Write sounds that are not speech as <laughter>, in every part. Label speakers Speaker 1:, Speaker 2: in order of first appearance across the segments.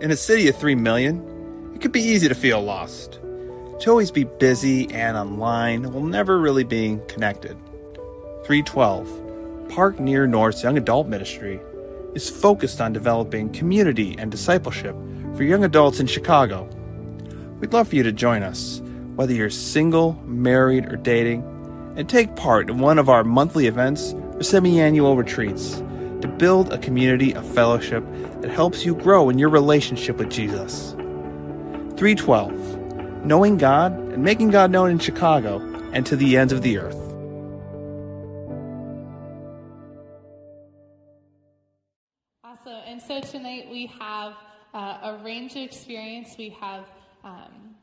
Speaker 1: In a city of 3 million, it could be easy to feel lost. To always be busy and online while never really being connected. 312, Park Near North's Young Adult Ministry, is focused on developing community and discipleship for young adults in Chicago. We'd love for you to join us, whether you're single, married, or dating, and take part in one of our monthly events or semi annual retreats to build a community of fellowship that helps you grow in your relationship with Jesus. 312 Knowing God and making God known in Chicago and to the ends of the earth.
Speaker 2: Awesome. And so tonight we have uh, a range of experience. We have um,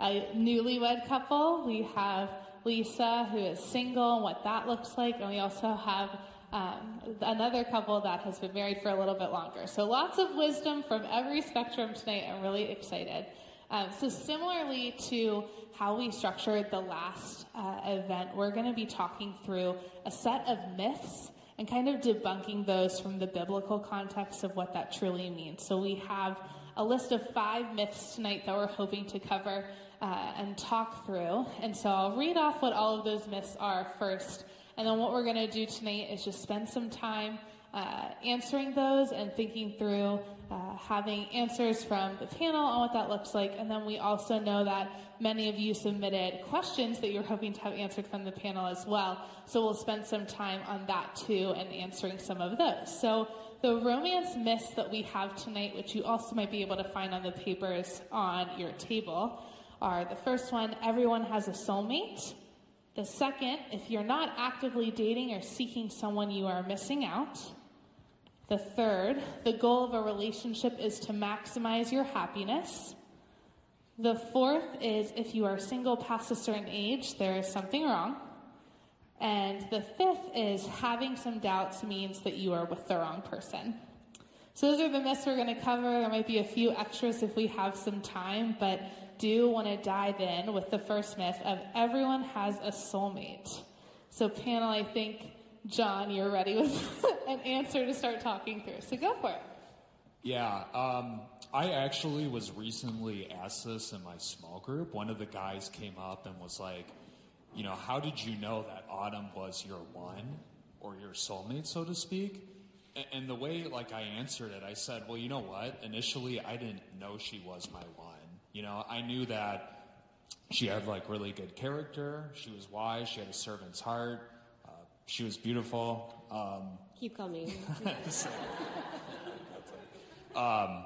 Speaker 2: a newlywed couple. We have Lisa, who is single, and what that looks like. And we also have um, another couple that has been married for a little bit longer. So lots of wisdom from every spectrum tonight. I'm really excited. Um, so similarly to how we structured the last uh, event, we're going to be talking through a set of myths and kind of debunking those from the biblical context of what that truly means. So we have a list of five myths tonight that we're hoping to cover uh, and talk through. And so I'll read off what all of those myths are first. And then what we're going to do tonight is just spend some time uh, answering those and thinking through uh, having answers from the panel on what that looks like. And then we also know that many of you submitted questions that you're hoping to have answered from the panel as well. So we'll spend some time on that too and answering some of those. So the romance myths that we have tonight, which you also might be able to find on the papers on your table, are the first one, everyone has a soulmate. The second, if you're not actively dating or seeking someone, you are missing out. The third, the goal of a relationship is to maximize your happiness. The fourth is if you are single past a certain age, there is something wrong. And the fifth is having some doubts means that you are with the wrong person. So those are the myths we're going to cover. There might be a few extras if we have some time, but do want to dive in with the first myth of everyone has a soulmate. So panel, I think John, you're ready with <laughs> an answer to start talking through. So go for it.
Speaker 3: Yeah, um, I actually was recently asked this in my small group. One of the guys came up and was like, you know, how did you know that Autumn was your one or your soulmate, so to speak? And, the way, like, I answered it, I said, well, you know what? Initially, I didn't know she was my one. You know, I knew that she had, like, really good character. She was wise. She had a servant's heart. Uh, she was beautiful. Um,
Speaker 4: Keep coming. <laughs>
Speaker 3: um,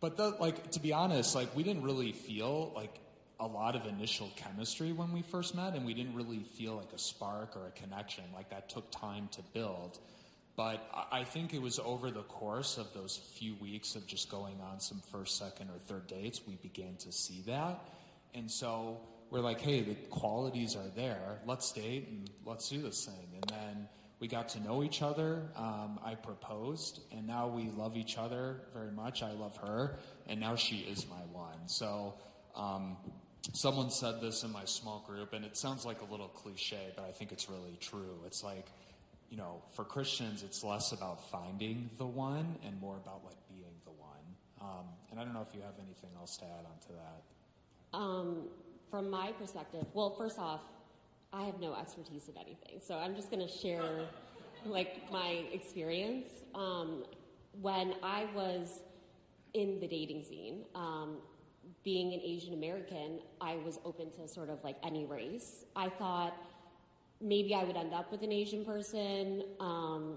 Speaker 3: but the, like to be honest, like we didn't really feel like a lot of initial chemistry when we first met, and we didn't really feel like a spark or a connection. Like that took time to build. But I think it was over the course of those few weeks of just going on some first, second, or third dates, we began to see that. And so we're like, hey, the qualities are there. Let's date and let's do this thing. And then we got to know each other. Um, I proposed, and now we love each other very much. I love her, and now she is my one. So, um, someone said this in my small group, and it sounds like a little cliche, but I think it's really true. It's like, you know, for Christians, it's less about finding the one and more about like being the one. Um, and I don't know if you have anything else to add on to that.
Speaker 4: Um, from my perspective, well, first off, I have no expertise in anything, so I'm just going to share <laughs> like my experience. Um, when I was in the dating scene, um, being an Asian American, I was open to sort of like any race. I thought maybe I would end up with an Asian person. Um,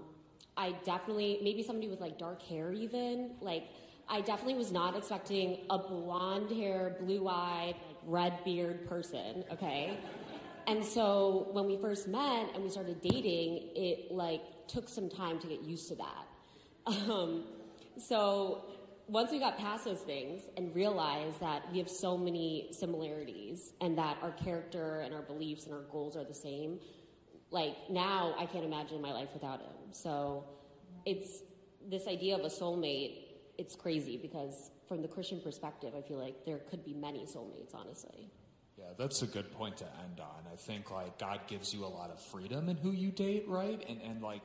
Speaker 4: I definitely, maybe somebody with like dark hair, even. Like, I definitely was not expecting a blonde hair, blue eyed, like, red beard person, okay? And so when we first met and we started dating, it like took some time to get used to that. Um, so once we got past those things and realized that we have so many similarities and that our character and our beliefs and our goals are the same, like now I can't imagine my life without him. So it's this idea of a soulmate, it's crazy because from the Christian perspective, I feel like there could be many soulmates, honestly.
Speaker 3: Yeah, that's a good point to end on. I think like God gives you a lot of freedom in who you date, right? And and like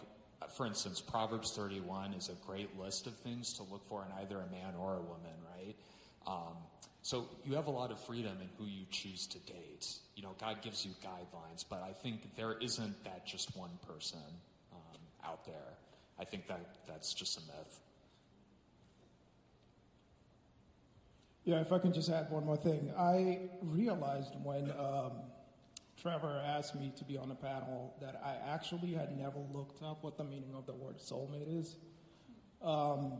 Speaker 3: for instance, Proverbs 31 is a great list of things to look for in either a man or a woman, right? Um, so you have a lot of freedom in who you choose to date. You know, God gives you guidelines, but I think there isn't that just one person um, out there. I think that that's just a myth.
Speaker 5: Yeah, if I can just add one more thing. I realized when um, Trevor asked me to be on the panel that I actually had never looked up what the meaning of the word soulmate is. Um,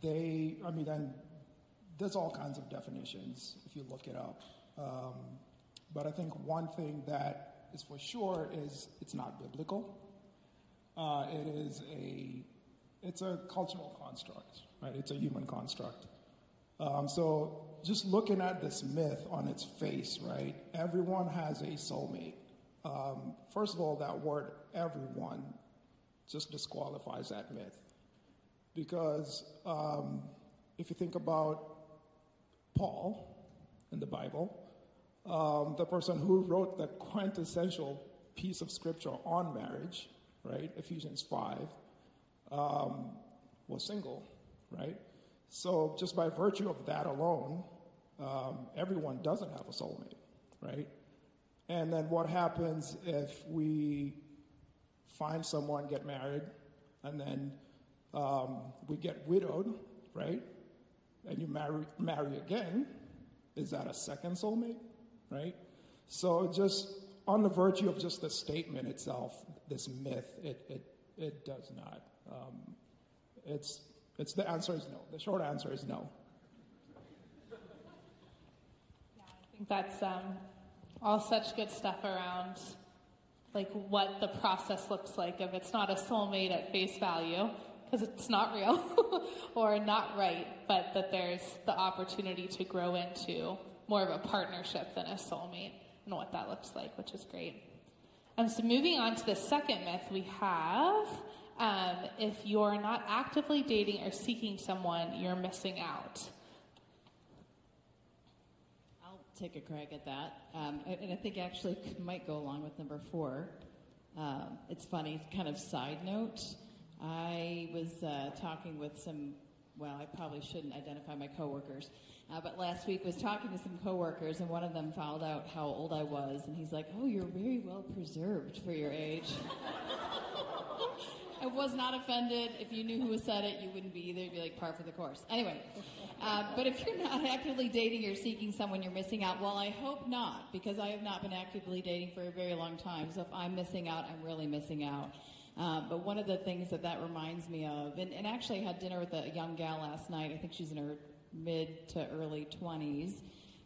Speaker 5: they, I mean, and there's all kinds of definitions if you look it up. Um, but I think one thing that is for sure is it's not biblical. Uh, it is a, it's a cultural construct, right? It's a human construct. Um, so just looking at this myth on its face, right? Everyone has a soulmate. Um, first of all, that word everyone just disqualifies that myth. Because um, if you think about Paul in the Bible, um, the person who wrote the quintessential piece of scripture on marriage, right, Ephesians 5, um, was single, right? So, just by virtue of that alone, um, everyone doesn't have a soulmate, right? And then what happens if we find someone, get married, and then um, we get widowed, right? And you marry, marry again, is that a second soulmate, right? So, just on the virtue of just the statement itself, this myth, it, it, it does not. Um, it's it's the answer is no. The short answer is no.
Speaker 2: Yeah, I think that's um, all such good stuff around like what the process looks like if it's not a soulmate at face value because it's not real <laughs> or not right, but that there's the opportunity to grow into more of a partnership than a soulmate and what that looks like, which is great. And so moving on to the second myth we have um, if you're not actively dating or seeking someone, you're missing out.
Speaker 6: I'll take a crack at that. Um, and I think actually might go along with number four. Um, it's funny, kind of side note. I was uh, talking with some, well, I probably shouldn't identify my coworkers, uh, but last week was talking to some coworkers, and one of them found out how old I was, and he's like, "Oh, you're very well preserved for your age." <laughs> I was not offended. If you knew who said it, you wouldn't be either. You'd be like par for the course. Anyway, uh, but if you're not actively dating or seeking someone, you're missing out. Well, I hope not, because I have not been actively dating for a very long time. So if I'm missing out, I'm really missing out. Uh, but one of the things that that reminds me of, and, and actually I had dinner with a young gal last night. I think she's in her mid to early 20s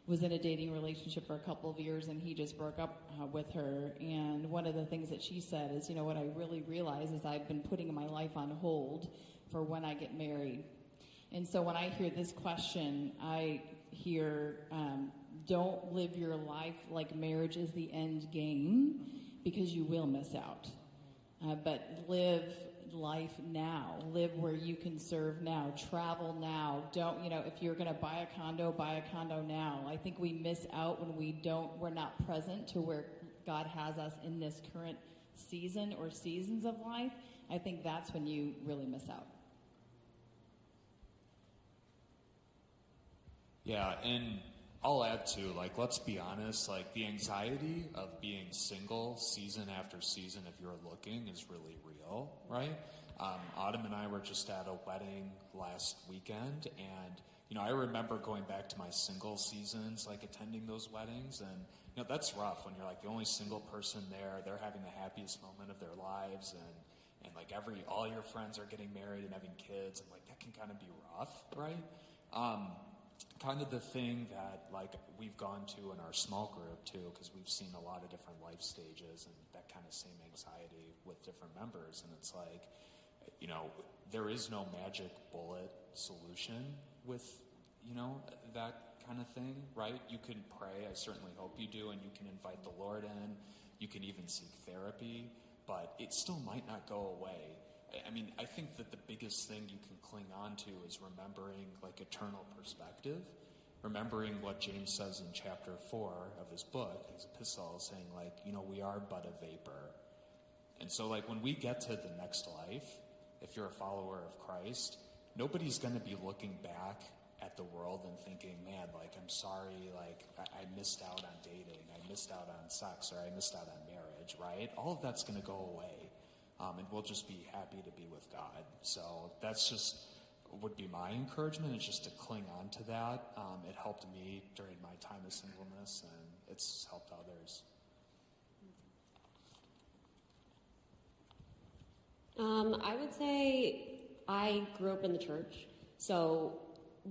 Speaker 6: was in a dating relationship for a couple of years and he just broke up uh, with her. And one of the things that she said is, you know, what I really realize is I've been putting my life on hold for when I get married. And so when I hear this question, I hear, um, don't live your life like marriage is the end game because you will miss out. Uh, but live life now. Live where you can serve now. Travel now. Don't, you know, if you're going to buy a condo, buy a condo now. I think we miss out when we don't, we're not present to where God has us in this current season or seasons of life. I think that's when you really miss out.
Speaker 3: Yeah, and I'll add to like let's be honest, like the anxiety of being single season after season if you're looking is really real, right? Um, Autumn and I were just at a wedding last weekend, and you know I remember going back to my single seasons, like attending those weddings, and you know that's rough when you're like the only single person there. They're having the happiest moment of their lives, and and like every all your friends are getting married and having kids, and like that can kind of be rough, right? Um, kind of the thing that like we've gone to in our small group too because we've seen a lot of different life stages and that kind of same anxiety with different members. And it's like you know there is no magic bullet solution with you know that kind of thing right? You can pray i certainly hope you do and you can invite the lord in. You can even seek therapy but it still might not go away I mean, I think that the biggest thing you can cling on to is remembering like eternal perspective, remembering what James says in chapter four of his book, his epistle, saying like, you know, we are but a vapor. And so, like, when we get to the next life, if you're a follower of Christ, nobody's going to be looking back at the world and thinking, man, like, I'm sorry, like, I, I missed out on dating, I missed out on sex, or I missed out on marriage, right? All of that's going to go away. Um, and we'll just be happy to be with God. So that's just would be my encouragement is just to cling on to that. Um, it helped me during my time of singleness, and it's helped others.
Speaker 4: Um, I would say I grew up in the church, so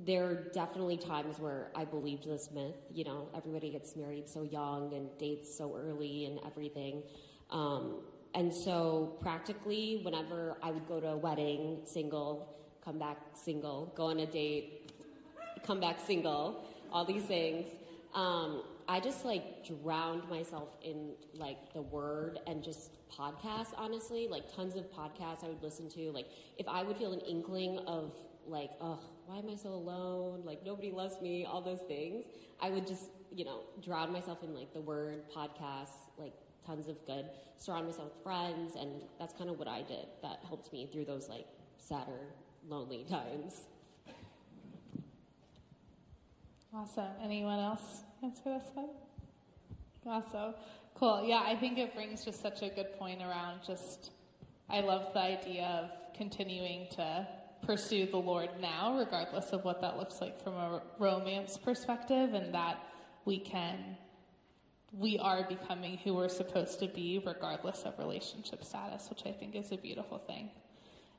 Speaker 4: there are definitely times where I believed this myth. You know, everybody gets married so young and dates so early and everything. Um, and so, practically, whenever I would go to a wedding, single, come back single, go on a date, come back single, all these things. Um, I just like drowned myself in like the word and just podcasts, honestly, like tons of podcasts I would listen to. Like if I would feel an inkling of like, oh, why am I so alone? Like nobody loves me, all those things. I would just, you know, drown myself in like the word, podcasts, like tons of good, surround myself with friends, and that's kind of what I did. That helped me through those like sadder, lonely <laughs> times.
Speaker 2: Awesome. Anyone else answer this one? Awesome. Cool. Yeah, I think it brings just such a good point around just, I love the idea of continuing to pursue the Lord now, regardless of what that looks like from a romance perspective, and that we can, we are becoming who we're supposed to be, regardless of relationship status, which I think is a beautiful thing.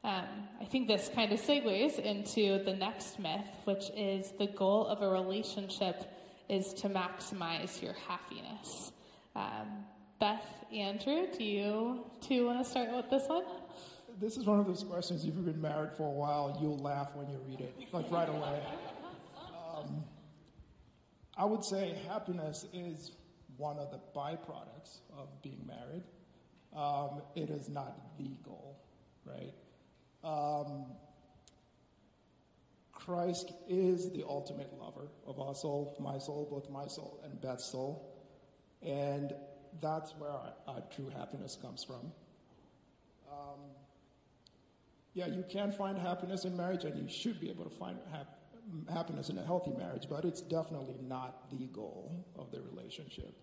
Speaker 2: Um, I think this kind of segues into the next myth, which is the goal of a relationship is to maximize your happiness. Um, Beth, Andrew, do you two want to start with this one?
Speaker 5: This is one of those questions. If you've been married for a while, you'll laugh when you read it, like right away. Um, I would say happiness is one of the byproducts of being married. Um, it is not the goal, right? Um, Christ is the ultimate lover of our soul, my soul, both my soul and Beth's soul. And that's where our, our true happiness comes from. Um, yeah, you can find happiness in marriage, and you should be able to find hap- happiness in a healthy marriage, but it's definitely not the goal of the relationship.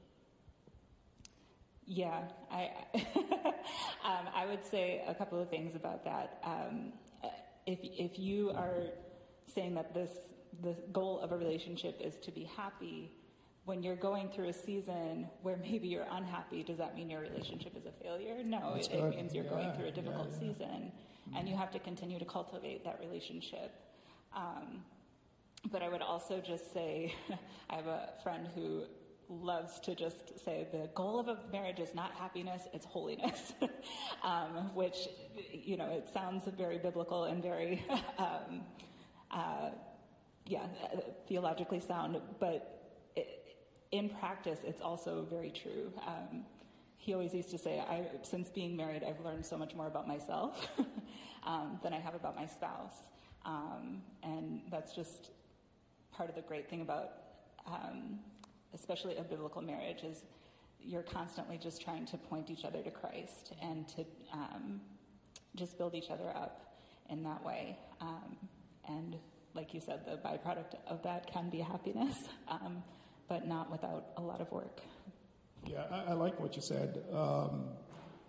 Speaker 7: Yeah, I, <laughs> um, I would say a couple of things about that. Um, if, if you are saying that this, the goal of a relationship is to be happy, when you're going through a season where maybe you're unhappy, does that mean your relationship is a failure? No, it, it, means you're yeah, going through a difficult yeah, yeah. season mm-hmm. and you have to continue to cultivate that relationship. Um, but I would also just say <laughs> I have a friend who loves to just say the goal of a marriage is not happiness, it's holiness, <laughs> um, which, you know, it sounds very biblical and very, <laughs> um, uh, yeah, theologically sound, but it, in practice, it's also very true. Um, he always used to say, I, since being married, I've learned so much more about myself <laughs> um, than I have about my spouse. Um, and that's just part of the great thing about um, especially a biblical marriage, is you're constantly just trying to point each other to Christ and to um, just build each other up in that way. Um, and like you said, the byproduct of that can be happiness, <laughs> um, but not without a lot of work.
Speaker 5: Yeah, I, I like what you said. Um,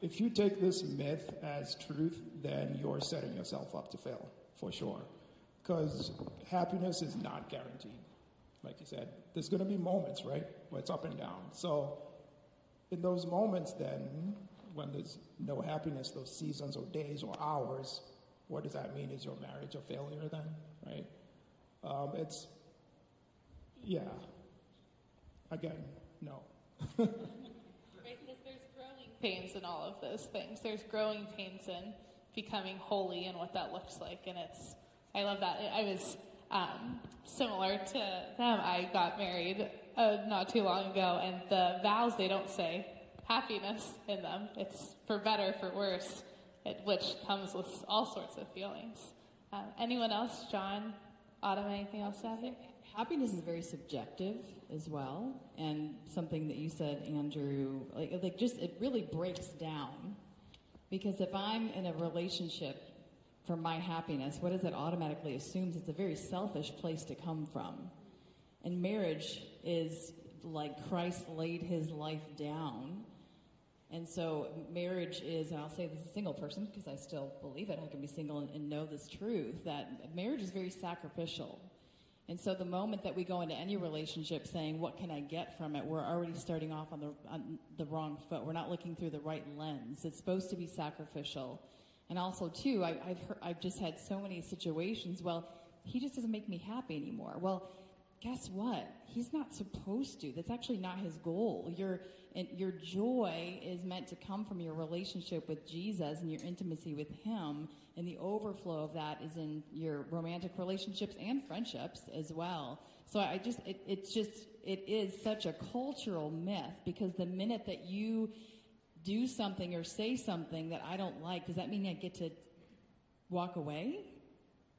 Speaker 5: if you take this myth as truth, then you're setting yourself up to fail, for sure. Because happiness is not guaranteed like you said, there's going to be moments, right, where it's up and down. So, in those moments, then, when there's no happiness, those seasons or days or hours, what does that mean? Is your marriage a failure then, right? Um, it's, yeah. Again, no. <laughs>
Speaker 2: right, because there's growing pains in all of those things. There's growing pains in becoming holy and what that looks like, and it's. I love that. I was um, similar to them, I got married uh, not too long ago, and the vows they don't say happiness in them. It's for better, for worse, it, which comes with all sorts of feelings. Um, anyone else, John, Autumn, anything else to add here?
Speaker 6: Happiness is very subjective as well, and something that you said, Andrew, like, like just it really breaks down Because if I'm in a relationship for my happiness, what does it automatically assumes? It's a very selfish place to come from. And marriage is like Christ laid his life down. And so marriage is, and I'll say this as a single person because I still believe it. I can be single and, and know this truth that marriage is very sacrificial. And so the moment that we go into any relationship saying, what can I get from it? We're already starting off on the, on the wrong foot. We're not looking through the right lens. It's supposed to be sacrificial. And also too, I, have heard, I've just had so many situations. Well, he just doesn't make me happy anymore. Well, guess what? He's not supposed to. That's actually not his goal. Your your joy is meant to come from your relationship with Jesus and your intimacy with Him, and the overflow of that is in your romantic relationships and friendships as well. So I just it, it's just it is such a cultural myth because the minute that you do something or say something that I don't like, does that mean I get to walk away?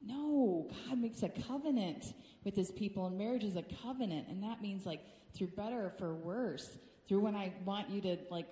Speaker 6: No, God makes a covenant with his people, and marriage is a covenant, and that means like through better or for worse, through when I want you to like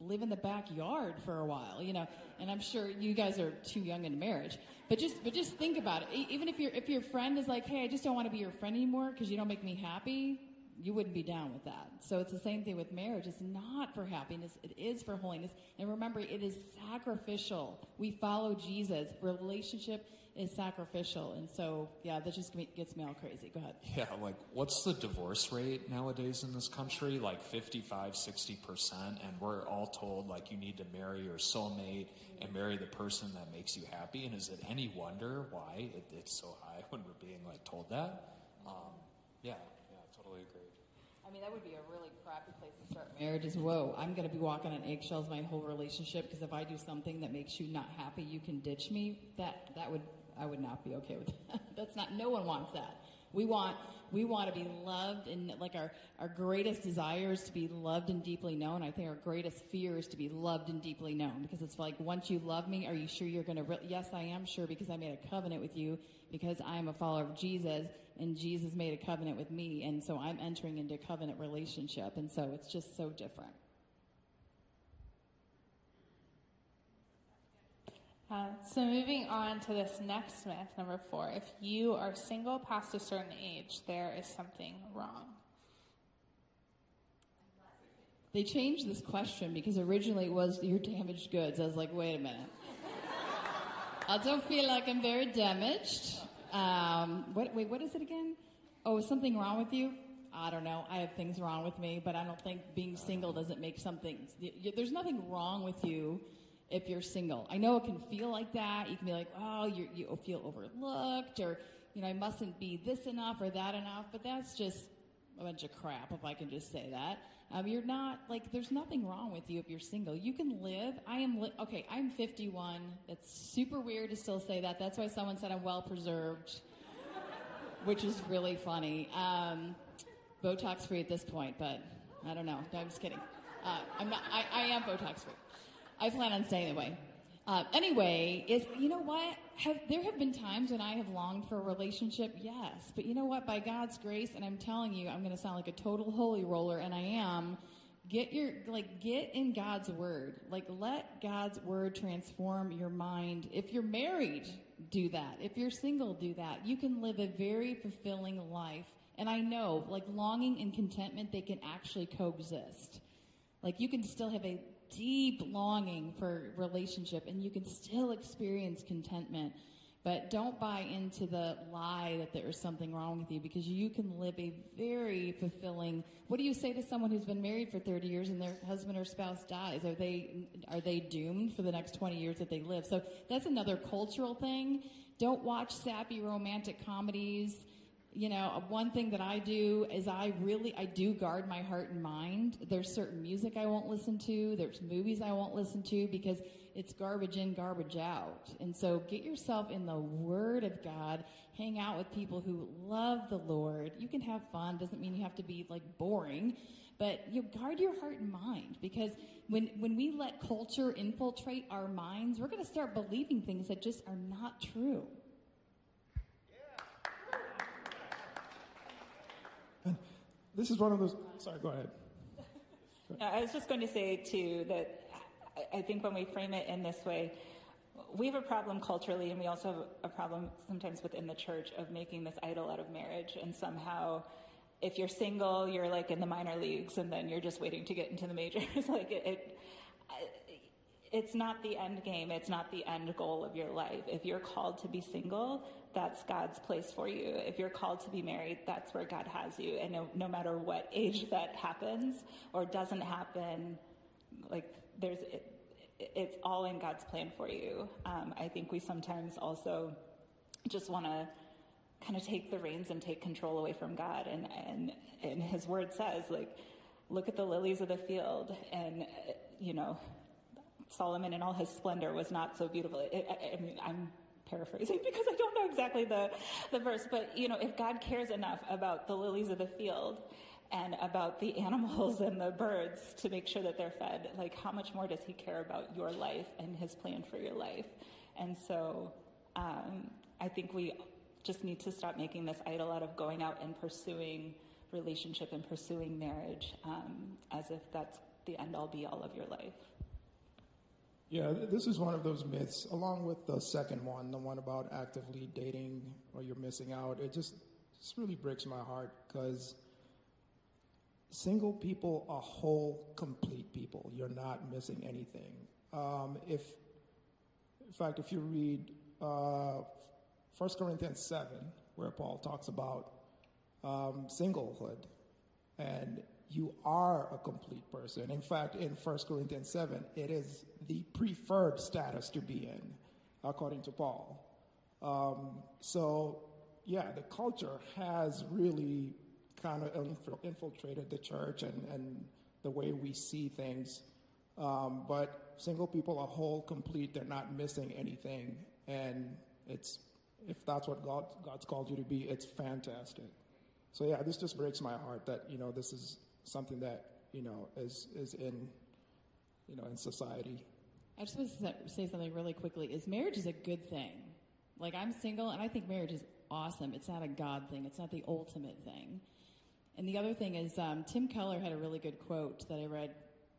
Speaker 6: live in the backyard for a while, you know. And I'm sure you guys are too young in marriage, but just but just think about it. Even if your if your friend is like, "Hey, I just don't want to be your friend anymore because you don't make me happy," you wouldn't be down with that. So it's the same thing with marriage. It's not for happiness, it is for holiness. And remember, it is sacrificial. We follow Jesus. Relationship is sacrificial. And so, yeah, that just gets me all crazy. Go ahead.
Speaker 3: Yeah, like what's the divorce rate nowadays in this country? Like 55, 60%. And we're all told like you need to marry your soulmate and marry the person that makes you happy. And is it any wonder why it, it's so high <laughs> when we're being like told that? Um, yeah.
Speaker 6: I mean, that would be a really crappy place to start marriage is, whoa, I'm going to be walking on eggshells my whole relationship because if I do something that makes you not happy, you can ditch me. That, that would I would not be okay with that. <laughs> That's not, no one wants that. We want, we want to be loved and like our, our greatest desire is to be loved and deeply known. I think our greatest fear is to be loved and deeply known because it's like, once you love me, are you sure you're going to, re- yes, I am sure because I made a covenant with you because I am a follower of Jesus and Jesus made a covenant with me. And so I'm entering into a covenant relationship. And so it's just so different.
Speaker 2: Uh, so moving on to this next myth, number four. If you are single past a certain age, there is something wrong.
Speaker 6: They changed this question because originally it was your damaged goods. I was like, wait a minute. <laughs> I don't feel like I'm very damaged. Um, what, wait, what is it again? Oh, is something wrong with you? I don't know. I have things wrong with me, but I don't think being single doesn't make something. There's nothing wrong with you if you're single. I know it can feel like that. You can be like, oh, you you feel overlooked, or you know, I mustn't be this enough or that enough. But that's just a bunch of crap, if I can just say that. Um, you're not like there's nothing wrong with you if you're single. You can live. I am li- okay. I'm 51. It's super weird to still say that. That's why someone said I'm well preserved, which is really funny. Um, Botox free at this point, but I don't know. No, I'm just kidding. Uh, I'm not. I, I am Botox free. I plan on staying away. Uh, anyway, is you know what? Have there have been times when I have longed for a relationship? Yes, but you know what? By God's grace, and I'm telling you, I'm going to sound like a total holy roller, and I am. Get your like get in God's word. Like let God's word transform your mind. If you're married, do that. If you're single, do that. You can live a very fulfilling life. And I know, like longing and contentment, they can actually coexist. Like you can still have a deep longing for relationship and you can still experience contentment. But don't buy into the lie that there is something wrong with you because you can live a very fulfilling. What do you say to someone who's been married for 30 years and their husband or spouse dies? Are they are they doomed for the next 20 years that they live? So that's another cultural thing. Don't watch sappy romantic comedies you know, one thing that I do is I really, I do guard my heart and mind. There's certain music I won't listen to. There's movies I won't listen to because it's garbage in, garbage out. And so get yourself in the Word of God. Hang out with people who love the Lord. You can have fun. Doesn't mean you have to be like boring, but you guard your heart and mind because when, when we let culture infiltrate our minds, we're going to start believing things that just are not true.
Speaker 5: This is one of those. Sorry, go ahead.
Speaker 7: I was just going to say too that I, I think when we frame it in this way, we have a problem culturally, and we also have a problem sometimes within the church of making this idol out of marriage. And somehow, if you're single, you're like in the minor leagues, and then you're just waiting to get into the majors. <laughs> like it, it, it's not the end game. It's not the end goal of your life. If you're called to be single, that's God's place for you. If you're called to be married, that's where God has you. And no, no matter what <laughs> age that happens or doesn't happen, like there's, it, it's all in God's plan for you. Um, I think we sometimes also just want to kind of take the reins and take control away from God. And, and, and his word says, like, look at the lilies of the field. And, you know, Solomon in all his splendor was not so beautiful. It, I, I mean, I'm paraphrasing <laughs> because I don't know exactly the, the verse, but, you know, if God cares enough about the lilies of the field, and about the <laughs> animals and the birds to make sure that they're fed. Like, how much more does He care about your life and His plan for your life? And so, um, I think we just need to stop making this idol out of going out and pursuing relationship and pursuing marriage um, as if that's the end all be all of your life.
Speaker 5: Yeah, this is one of those myths, along with the second one, the one about actively dating or you're missing out. It just, just really breaks my heart because single people are whole, complete people. You're not missing anything. Um, if, in fact, if you read uh, 1 Corinthians 7, where Paul talks about um, singlehood, and you are a complete person. In fact, in 1 Corinthians 7, it is the preferred status to be in, according to Paul. Um, so, yeah, the culture has really kind of infiltrated the church and, and the way we see things. Um, but single people are whole, complete. They're not missing anything. And it's, if that's what God, God's called you to be, it's fantastic. So yeah, this just breaks my heart that, you know, this is something that, you know, is, is in, you know, in society.
Speaker 6: I just want to say something really quickly is marriage is a good thing. Like I'm single and I think marriage is awesome. It's not a God thing. It's not the ultimate thing. And the other thing is, um, Tim Keller had a really good quote that I read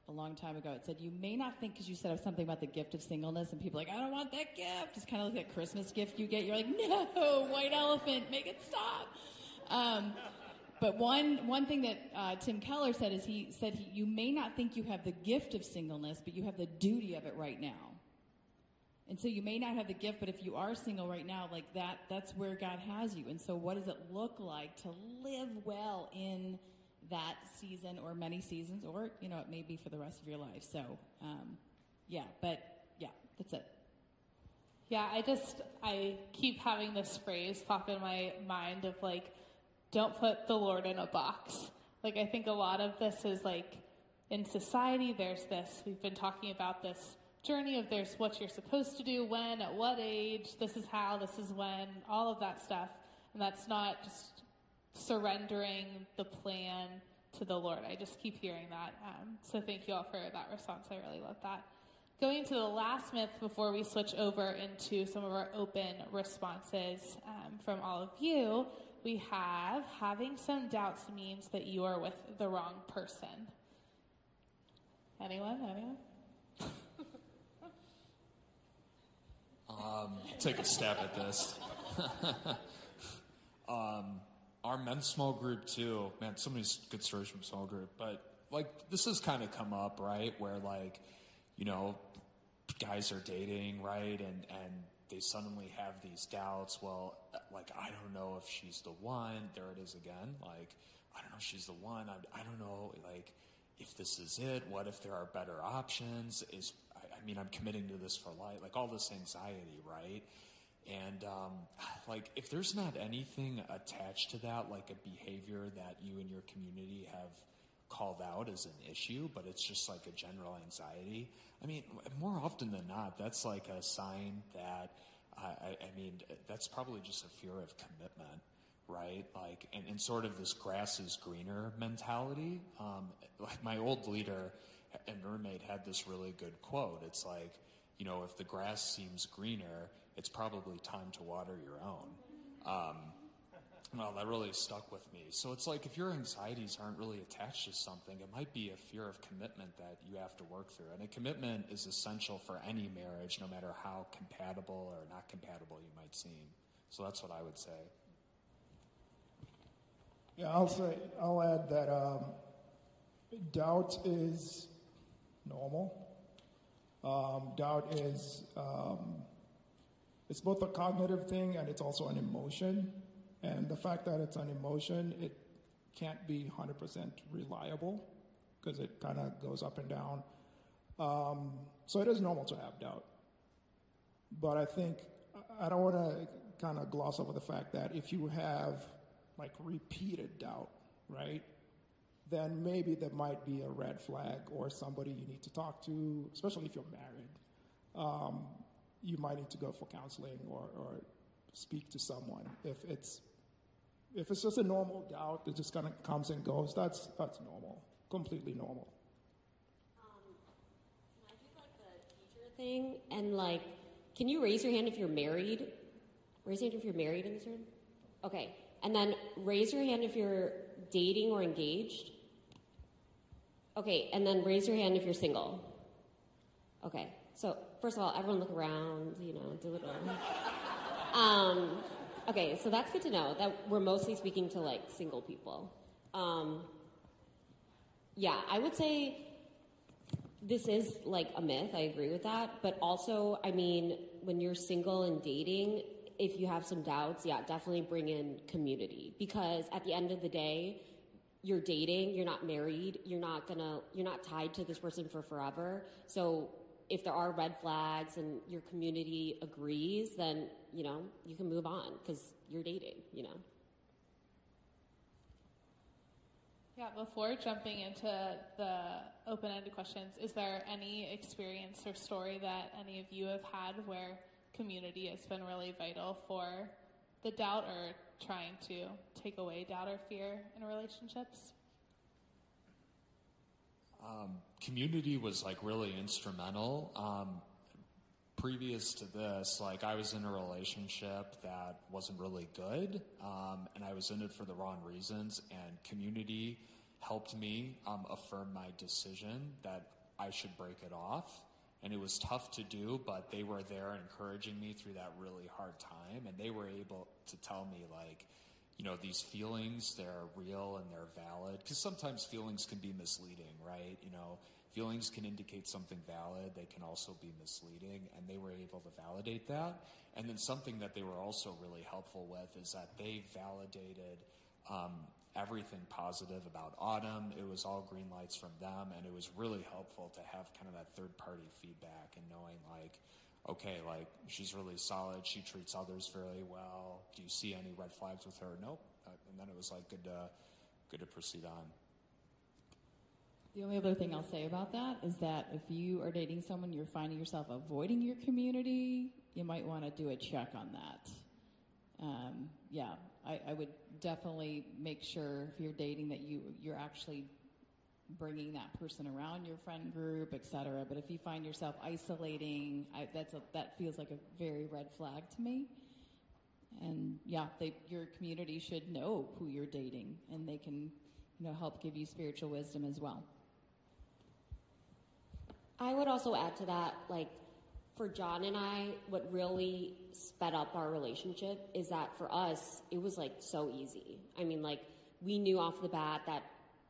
Speaker 6: a long time ago. It said, You may not think because you said something about the gift of singleness, and people are like, I don't want that gift. It's kind of like that Christmas gift you get. You're like, No, white elephant, make it stop. Um, but one, one thing that uh, Tim Keller said is he said, he, You may not think you have the gift of singleness, but you have the duty of it right now. And so you may not have the gift, but if you are single right now, like that, that's where God has you. And so what does it look like to live well in that season or many seasons, or, you know, it may be for the rest of your life. So, um, yeah, but yeah, that's it.
Speaker 2: Yeah, I just, I keep having this phrase pop in my mind of like, don't put the Lord in a box. Like, I think a lot of this is like, in society, there's this, we've been talking about this journey of there's what you're supposed to do, when, at what age, this is how, this is when, all of that stuff. And that's not just surrendering the plan to the Lord. I just keep hearing that. Um, so thank you all for that response. I really love that. Going to the last myth before we switch over into some of our open responses um, from all of you, we have having some doubts means that you are with the wrong person. Anyone? Anyone? <laughs>
Speaker 3: Um, take a stab at this. <laughs> um, our men's small group too, man. So many good stories from small group, but like this has kind of come up, right? Where like, you know, guys are dating, right, and and they suddenly have these doubts. Well, like I don't know if she's the one. There it is again. Like I don't know if she's the one. I, I don't know. Like if this is it. What if there are better options? Is I mean, I'm committing to this for life, like all this anxiety, right? And um, <sighs> like, if there's not anything attached to that, like a behavior that you and your community have called out as an issue, but it's just like a general anxiety. I mean, more often than not, that's like a sign that, I, I mean, that's probably just a fear of commitment, right? Like, and, and sort of this grass is greener mentality. Um, like my old leader, and roommate had this really good quote. It's like, you know, if the grass seems greener, it's probably time to water your own. Um, Well, that really stuck with me. So it's like if your anxieties aren't really attached to something, it might be a fear of commitment that you have to work through. And a commitment is essential for any marriage, no matter how compatible or not compatible you might seem. So that's what I would say.
Speaker 5: Yeah, I'll say, I'll add that um, doubt is normal. Um, doubt is, um, it's both a cognitive thing and it's also an emotion. And the fact that it's an emotion, it can't be 100% reliable because it kind of goes up and down. Um, so it is normal to have doubt. But I think I don't want to kind of gloss over the fact that if you have like repeated doubt, right, then maybe there might be a red flag or somebody you need to talk to, especially if you're married. Um, you might need to go for counseling or, or speak to someone if it's if it's just a normal doubt that just kind of comes and goes, that's that's normal, completely normal.
Speaker 4: Um, I do like the teacher thing, and like, can you raise your hand if you're married? Raise your hand if you're married in this room. Okay, and then raise your hand if you're dating or engaged. Okay, and then raise your hand if you're single. Okay, so first of all, everyone look around, you know, do it all. <laughs> um, Okay, so that's good to know that we're mostly speaking to like single people. Um, yeah, I would say this is like a myth. I agree with that. But also, I mean, when you're single and dating, if you have some doubts, yeah, definitely bring in community because at the end of the day, you're dating, you're not married, you're not gonna, you're not tied to this person for forever. So if there are red flags and your community agrees, then, you know, you can move on because you're dating, you know.
Speaker 2: Yeah, before jumping into the open ended questions, is there any experience or story that any of you have had where community has been really vital for the doubt or trying to take away doubt or fear in relationships?
Speaker 3: Um, community was like really instrumental. Um, previous to this, like I was in a relationship that wasn't really good, um, and I was in it for the wrong reasons. And community helped me um, affirm my decision that I should break it off. And it was tough to do, but they were there encouraging me through that really hard time, and they were able to tell me like you know, these feelings, they're real and they're valid. Because sometimes feelings can be misleading, right? You know, feelings can indicate something valid, they can also be misleading, and they were able to validate that. And then something that they were also really helpful with is that they validated um, everything positive about Autumn. It was all green lights from them, and it was really helpful to have kind of that third party feedback and knowing, like, okay, like she's really solid. She treats others fairly well. Do you see any red flags with her? Nope. Uh, and then it was like good to good to proceed on.
Speaker 6: The only other thing I'll say about that is that if you are dating someone, you're finding yourself avoiding your community, you might want to do a check on that. Um, yeah, I, I would definitely make sure if you're dating that you you're actually bringing that person around your friend group, etc. But if you find yourself isolating, I, that's a, that feels like a very red flag to me. And yeah, they, your community should know who you're dating, and they can, you know, help give you spiritual wisdom as well.
Speaker 4: I would also add to that, like for John and I, what really sped up our relationship is that for us, it was like so easy. I mean, like we knew off the bat that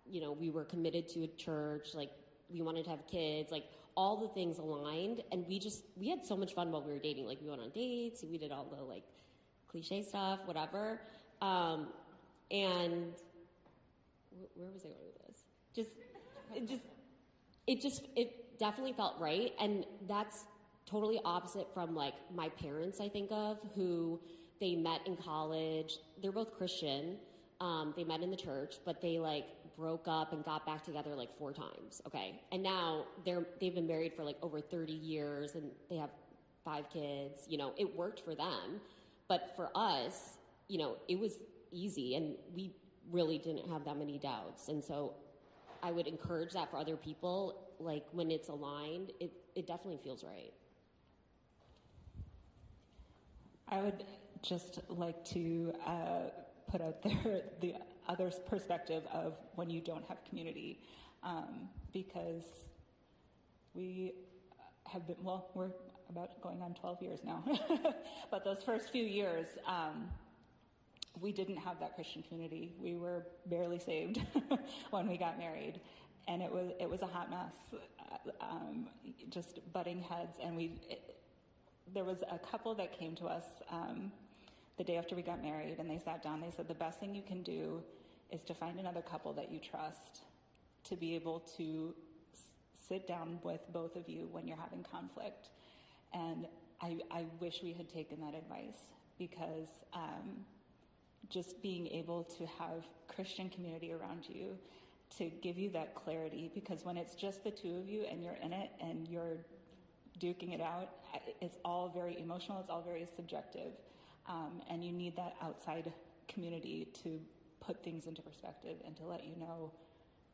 Speaker 4: you know, we were committed to a church, like we wanted to have kids, like all the things aligned. And we just, we had so much fun while we were dating. Like we went on dates, we did all the like cliche stuff, whatever. Um, and where was I going with this? Just, it just, it just, it definitely felt right. And that's totally opposite from like my parents, I think of, who they met in college. They're both Christian. Um, they met in the church, but they like broke up and got back together like four times. Okay, and now they're they've been married for like over thirty years and they have five kids. You know, it worked for them, but for us, you know, it was easy and we really didn't have that many doubts. And so, I would encourage that for other people. Like when it's aligned, it it definitely feels right.
Speaker 7: I would just like to uh, put out there <laughs> the other perspective of when you don't have community, um, because we have been well, we're about going on 12 years now, <laughs> but those first few years. Um, we didn't have that Christian community. We were barely saved <laughs> when we got married, and it was it was a hot mess, uh, um, just butting heads. And we, it, there was a couple that came to us um, the day after we got married, and they sat down. They said the best thing you can do is to find another couple that you trust to be able to sit down with both of you when you're having conflict. And I, I wish we had taken that advice because. Um, just being able to have Christian community around you to give you that clarity because when it's just the two of you and you're in it and you're duking it out, it's all very emotional, it's all very subjective. Um, and you need that outside community to put things into perspective and to let you know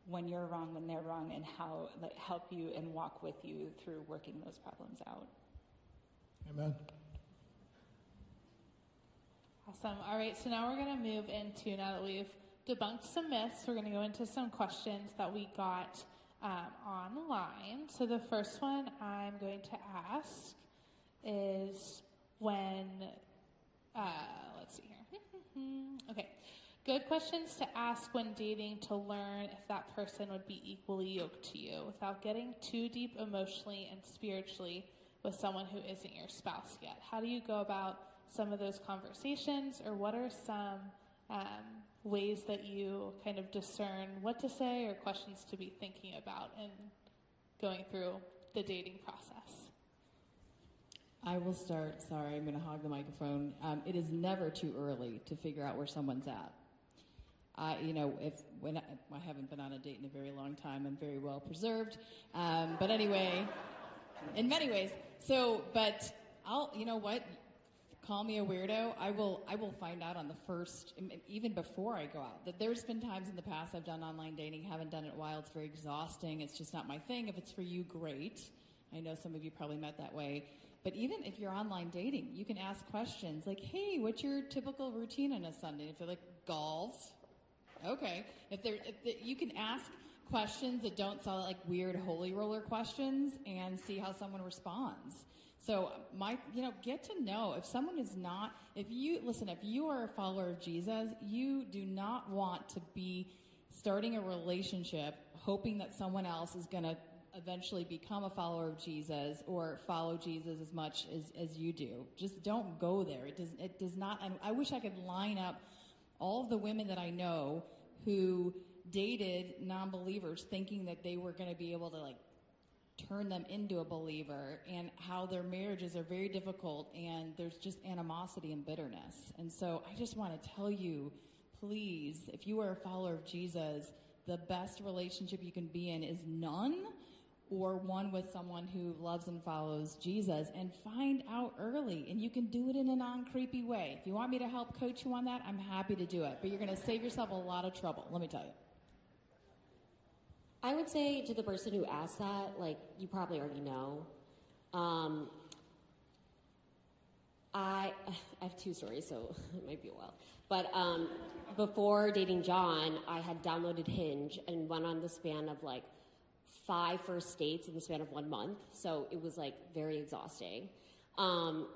Speaker 7: when you're wrong, when they're wrong, and how like, help you and walk with you through working those problems out.
Speaker 5: Amen.
Speaker 2: Awesome. All right, so now we're going to move into, now that we've debunked some myths, we're going to go into some questions that we got um, online. So the first one I'm going to ask is when, uh, let's see here. <laughs> okay. Good questions to ask when dating to learn if that person would be equally yoked to you without getting too deep emotionally and spiritually with someone who isn't your spouse yet. How do you go about some of those conversations, or what are some um, ways that you kind of discern what to say or questions to be thinking about in going through the dating process?
Speaker 6: I will start. Sorry, I'm going to hog the microphone. Um, it is never too early to figure out where someone's at. I, you know, if when I, I, haven't been on a date in a very long time, I'm very well preserved. Um, but anyway, in many ways. So, but I'll, you know what? call me a weirdo, I will I will find out on the first even before I go out. That there's been times in the past I've done online dating, haven't done it while it's very exhausting. It's just not my thing. If it's for you, great. I know some of you probably met that way. But even if you're online dating, you can ask questions like, "Hey, what's your typical routine on a Sunday?" If they're like golf, okay. If they're if you can ask questions that don't sound like weird holy roller questions and see how someone responds. So my, you know, get to know if someone is not, if you, listen, if you are a follower of Jesus, you do not want to be starting a relationship hoping that someone else is going to eventually become a follower of Jesus or follow Jesus as much as, as you do. Just don't go there. It does, it does not, I wish I could line up all of the women that I know who dated non-believers thinking that they were going to be able to like turn them into a believer and how their marriages are very difficult and there's just animosity and bitterness. And so I just want to tell you, please, if you are a follower of Jesus, the best relationship you can be in is none or one with someone who loves and follows Jesus and find out early. And you can do it in a non creepy way. If you want me to help coach you on that, I'm happy to do it. But you're going to save yourself a lot of trouble, let me tell you.
Speaker 4: I would say to the person who asked that, like, you probably already know. Um, I, <laughs> I have two stories, so <laughs> it might be a while. But um, before dating John, I had downloaded Hinge and went on the span of like five first dates in the span of one month. So it was like very exhausting. Um,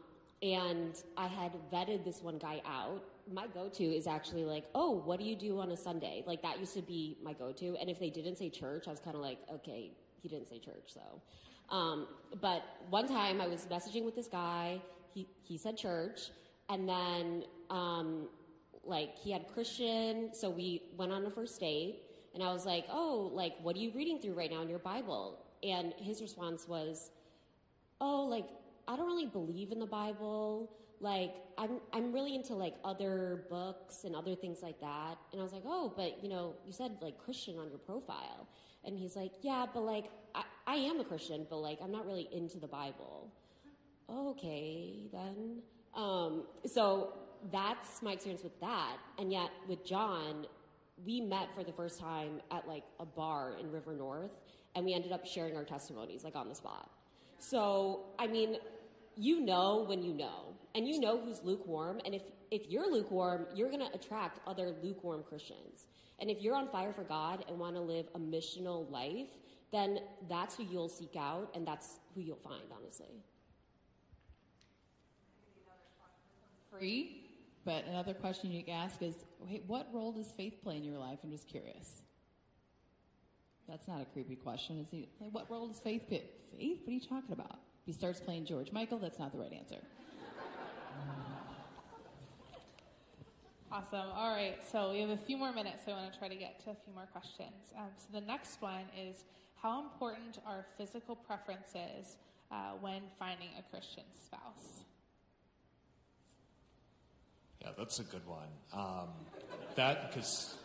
Speaker 4: and I had vetted this one guy out my go-to is actually like, oh, what do you do on a Sunday? Like that used to be my go-to. And if they didn't say church, I was kind of like, okay, he didn't say church, so. Um, but one time I was messaging with this guy. He he said church, and then um, like he had Christian, so we went on a first date. And I was like, oh, like what are you reading through right now in your Bible? And his response was, oh, like I don't really believe in the Bible like I'm I'm really into like other books and other things like that. And I was like, oh, but you know, you said like Christian on your profile, and he's like, yeah, but like I, I am a Christian, but like I'm not really into the Bible. Okay, then. Um, so that's my experience with that. And yet with John, we met for the first time at like a bar in River North, and we ended up sharing our testimonies like on the spot. So I mean, you know when you know, and you know who's lukewarm. And if, if you're lukewarm, you're going to attract other lukewarm Christians. And if you're on fire for God and want to live a missional life, then that's who you'll seek out, and that's who you'll find, honestly.
Speaker 6: Free, but another question you can ask is, hey, what role does faith play in your life? I'm just curious. That's not a creepy question. Is he? Like, what role does faith play? Faith? What are you talking about? He starts playing George Michael. That's not the right answer.
Speaker 2: Awesome. All right. So we have a few more minutes. So I want to try to get to a few more questions. Um, so the next one is how important are physical preferences uh, when finding a Christian spouse?
Speaker 3: Yeah, that's a good one. Um, that because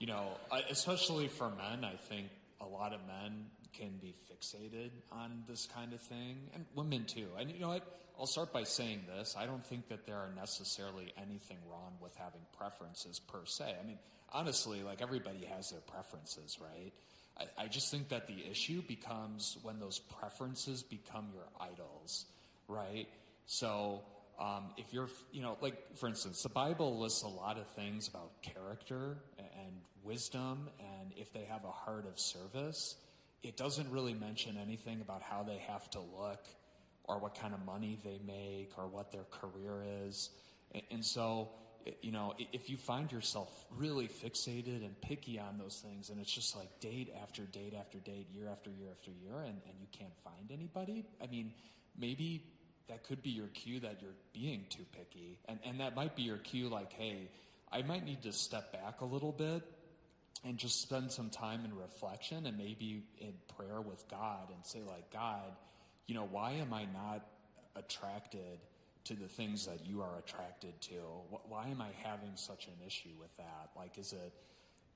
Speaker 3: you know, especially for men, I think a lot of men can be fixated on this kind of thing, and women too. And you know what? I'll start by saying this. I don't think that there are necessarily anything wrong with having preferences per se. I mean, honestly, like everybody has their preferences, right? I, I just think that the issue becomes when those preferences become your idols, right? So, um, if you're, you know, like for instance, the Bible lists a lot of things about character and wisdom, and if they have a heart of service, it doesn't really mention anything about how they have to look or what kind of money they make or what their career is. And, so, you know, if you find yourself really fixated and picky on those things, and it's just like date after date after date, year after year after year, and, and you can't find anybody, I mean, maybe that could be your cue that you're being too picky. And, and that might be your cue, like, hey, I might need to step back a little bit and just spend some time in reflection and maybe in prayer with God and say, like, God, you know, why am I not attracted to the things that you are attracted to? Why am I having such an issue with that? Like, is it,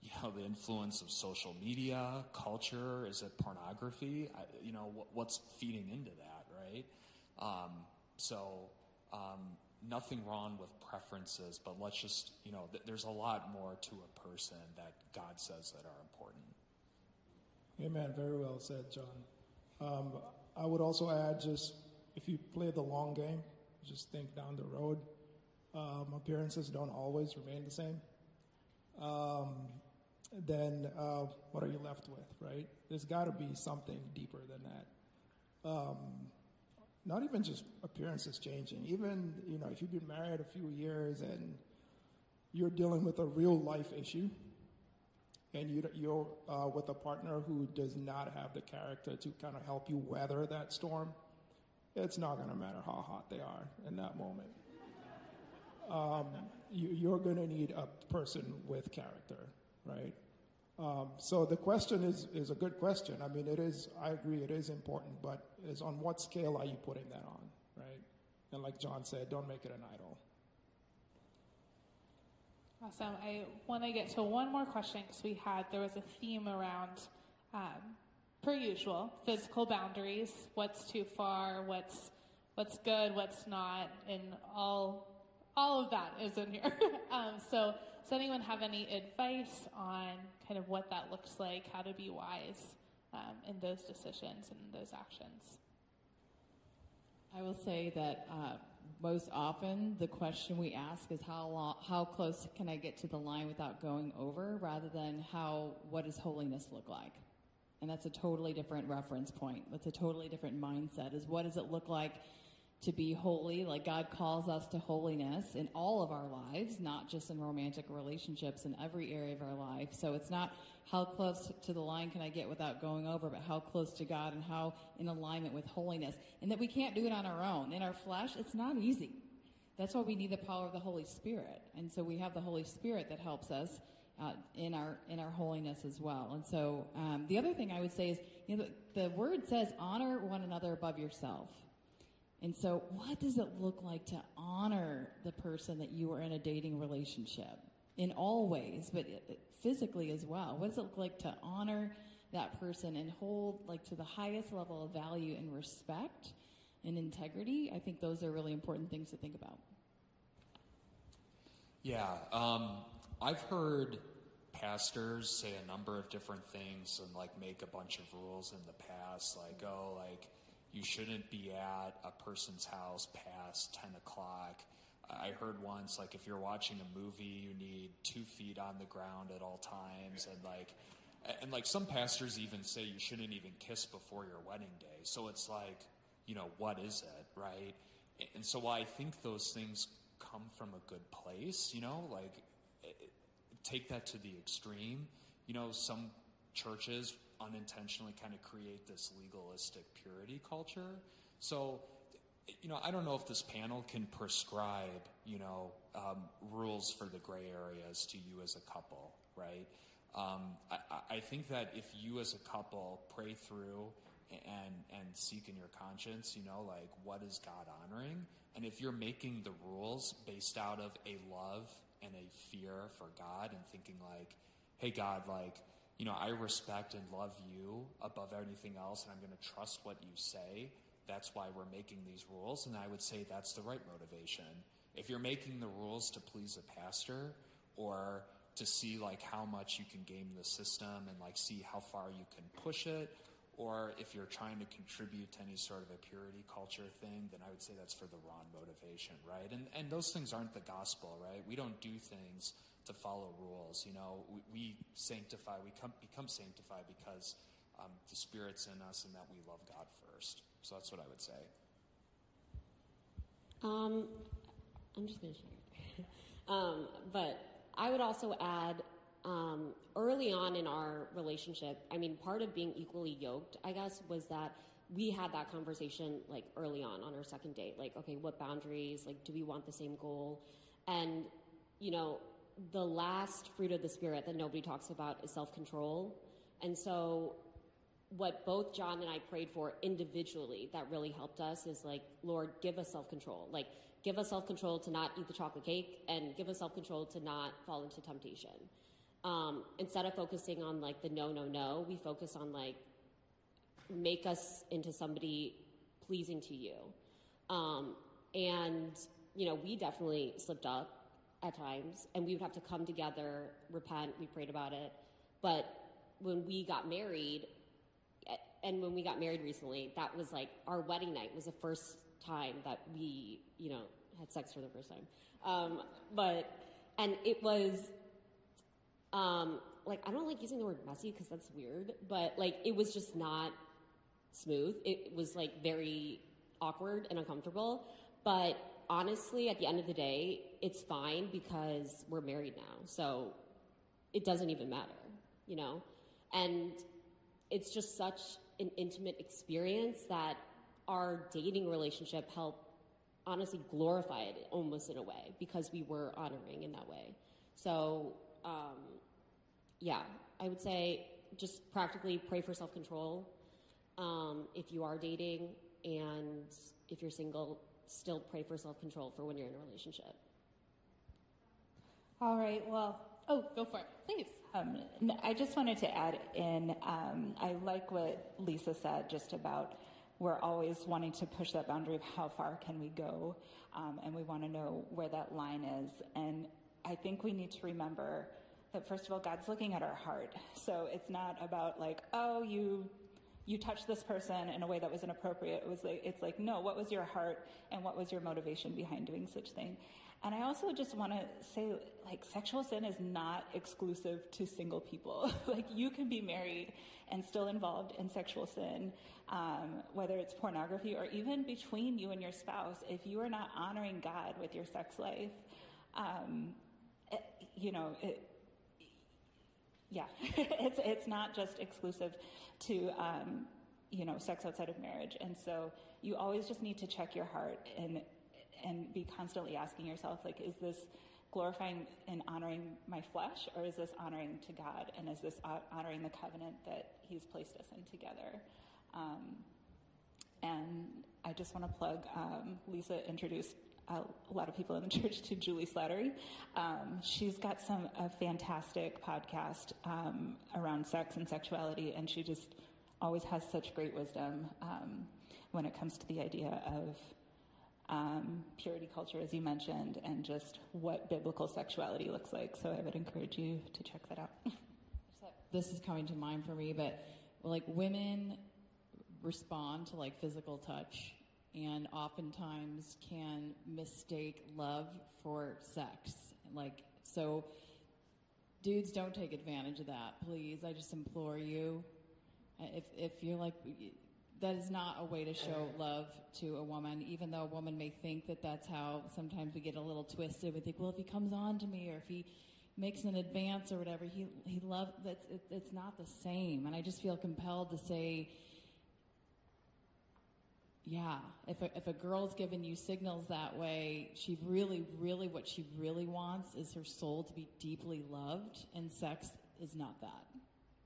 Speaker 3: you know, the influence of social media, culture? Is it pornography? I, you know, what's feeding into that, right? Um, so, um, nothing wrong with preferences, but let's just, you know, th- there's a lot more to a person that God says that are important.
Speaker 5: Amen. Very well said, John. Um, I would also add just if you play the long game, just think down the road. Um, appearances don't always remain the same. Um, then uh, what are you left with, right? There's got to be something deeper than that. Not even just appearances changing. Even you know, if you've been married a few years and you're dealing with a real life issue, and you, you're uh, with a partner who does not have the character to kind of help you weather that storm, it's not going to matter how hot they are in that moment. Um, you, are going to need a person with character, right? Um, so the question is, is a good question. I mean, it is, I agree, it is important, but is on what scale are you putting that on, right? And like John said, don't make it an idol.
Speaker 2: Awesome. I want to get to one more question because we had, there was a theme around, um, per usual, physical boundaries, what's too far, what's, what's good, what's not, and all, all of that is in here. <laughs> um, so, does anyone have any advice on kind of what that looks like, how to be wise um, in those decisions and those actions?
Speaker 6: I will say that uh, most often the question we ask is how long, how close can I get to the line without going over, rather than how what does holiness look like, and that's a totally different reference point. That's a totally different mindset. Is what does it look like to be holy, like God calls us to holiness in all of our lives, not just in romantic relationships, in every area of our life. So it's not how close to the line can I get without going over, but how close to God and how in alignment with holiness. And that we can't do it on our own. In our flesh, it's not easy. That's why we need the power of the Holy Spirit. And so we have the Holy Spirit that helps us uh, in our in our holiness as well. And so um, the other thing I would say is, you know, the, the word says honor one another above yourself. And so, what does it look like to honor the person that you are in a dating relationship in all ways, but physically as well? What does it look like to honor that person and hold like to the highest level of value and respect and integrity? I think those are really important things to think about.
Speaker 3: Yeah, um, I've heard pastors say a number of different things and like make a bunch of rules in the past, like, oh, like, you shouldn't be at a person's house past 10 o'clock. I heard once, like, if you're watching a movie, you need two feet on the ground at all times. And, like, and like some pastors even say you shouldn't even kiss before your wedding day. So it's like, you know, what is it, right? And so I think those things come from a good place, you know, like take that to the extreme. You know, some churches unintentionally kind of create this legalistic purity culture. So, you know, I don't know if this panel can prescribe, you know, um, rules for the gray areas to you as a couple, right? Um, I, I, think that if you as a couple pray through and and seek in your conscience, you know, like what is God honoring, and if you're making the rules based out of a love and a fear for God, and thinking like, hey God, like you know, I respect and love you above anything else, and I'm going to trust what you say. That's why we're making these rules, and I would say that's the right motivation. If you're making the rules to please a pastor or to see like how much you can game the system and like see how far you can push it, or if you're trying to contribute to any sort of a purity culture thing, then I would say that's for the wrong motivation, right? And and those things aren't the gospel, right? We don't do things to follow rules. You know, we, we sanctify, we come, become sanctified because um, the Spirit's in us and that we love God first. So that's what I would say.
Speaker 4: Um, I'm just going to share. <laughs> um, but I would also add um, early on in our relationship, I mean, part of being equally yoked, I guess, was that we had that conversation like early on on our second date. Like, okay, what boundaries? Like, do we want the same goal? And, you know, the last fruit of the Spirit that nobody talks about is self control. And so, what both John and I prayed for individually that really helped us is like, Lord, give us self control. Like, give us self control to not eat the chocolate cake and give us self control to not fall into temptation. Um, instead of focusing on like the no, no, no, we focus on like, make us into somebody pleasing to you. Um, and, you know, we definitely slipped up at times, and we would have to come together, repent. We prayed about it. But when we got married, and when we got married recently, that was like our wedding night was the first time that we, you know, had sex for the first time. Um, but, and it was, um, like, I don't like using the word messy because that's weird, but like, it was just not smooth. It was like very awkward and uncomfortable. But honestly, at the end of the day, it's fine because we're married now. So it doesn't even matter, you know? And it's just such an intimate experience that our dating relationship helped honestly glorify it almost in a way because we were honoring in that way. So, um, yeah, I would say just practically pray for self control um, if you are dating, and if you're single, still pray for self control for when you're in a relationship.
Speaker 2: All right. Well, oh, go for it, please.
Speaker 7: Um, I just wanted to add in. Um, I like what Lisa said just about we're always wanting to push that boundary of how far can we go, um, and we want to know where that line is. And I think we need to remember that first of all, God's looking at our heart. So it's not about like, oh, you you touched this person in a way that was inappropriate. It was like, it's like, no, what was your heart and what was your motivation behind doing such thing? And I also just want to say, like, sexual sin is not exclusive to single people. <laughs> like, you can be married and still involved in sexual sin, um, whether it's pornography or even between you and your spouse. If you are not honoring God with your sex life, um, it, you know, it, yeah, <laughs> it's it's not just exclusive to um, you know sex outside of marriage, and so you always just need to check your heart and and be constantly asking yourself like, is this glorifying and honoring my flesh, or is this honoring to God, and is this honoring the covenant that He's placed us in together? Um, and I just want to plug um, Lisa introduced a lot of people in the <laughs> church to Juli Slattery. Um, she's got some a fantastic podcast um, around sex and sexuality, and she just always has such great wisdom um, when it comes to the idea of um, purity culture, as you mentioned, and just what biblical sexuality looks like. So I would encourage you to check that out. <laughs>
Speaker 6: This is coming to mind for me, but like women respond to like physical touch and oftentimes can mistake love for sex. Like, so dudes don't take advantage of that, please. I just implore you. If, if you're like, that is not a way to show love to a woman, even though a woman may think that that's how sometimes we get a little twisted. We think, well, if he comes on to me or if he makes an advance or whatever, he, he love, that's, it, it's not the same. And I just feel compelled to say, yeah, if a, if a girl's giving you signals that way, she really, really, what she really wants is her soul to be deeply loved, and sex is not that.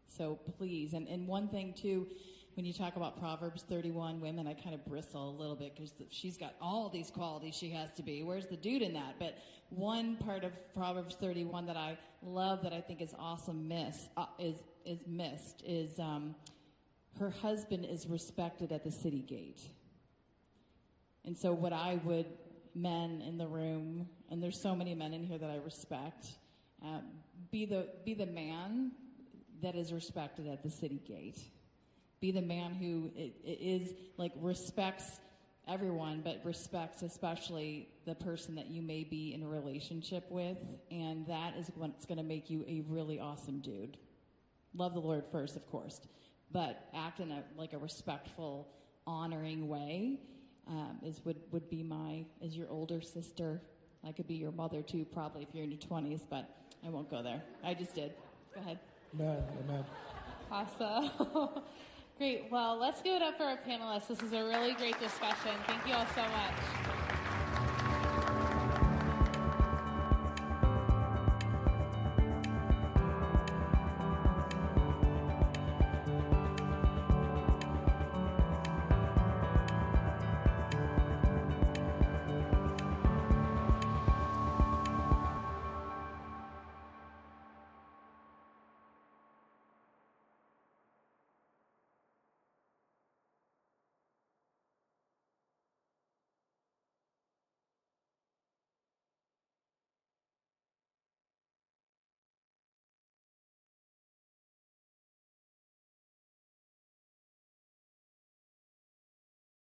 Speaker 6: So please, and, and one thing too, when you talk about Proverbs 31 women, I kind of bristle a little bit because she's got all these qualities she has to be. Where's the dude in that? But one part of Proverbs 31 that I love that I think is awesome miss, uh, is, is missed is um, her husband is respected at the city gate. And so, what I would, men in the room, and there's so many men in here that I respect, um, be the be the man that is respected at the city gate. Be the man who i- i- like respects everyone, but respects especially the person that you may be in a relationship with, and that is what's going to make you a really awesome dude. Love the Lord first, of course, but act in a like a respectful, honoring way um, is would would be my as your older sister. I could be your mother too, probably if you're in your twenties, but I won't go there. I just did. Go ahead.
Speaker 5: Amen. Amen.
Speaker 2: Awesome. <laughs> great. Well, let's give it up for our panelists. This is a really great discussion. Thank you all so much.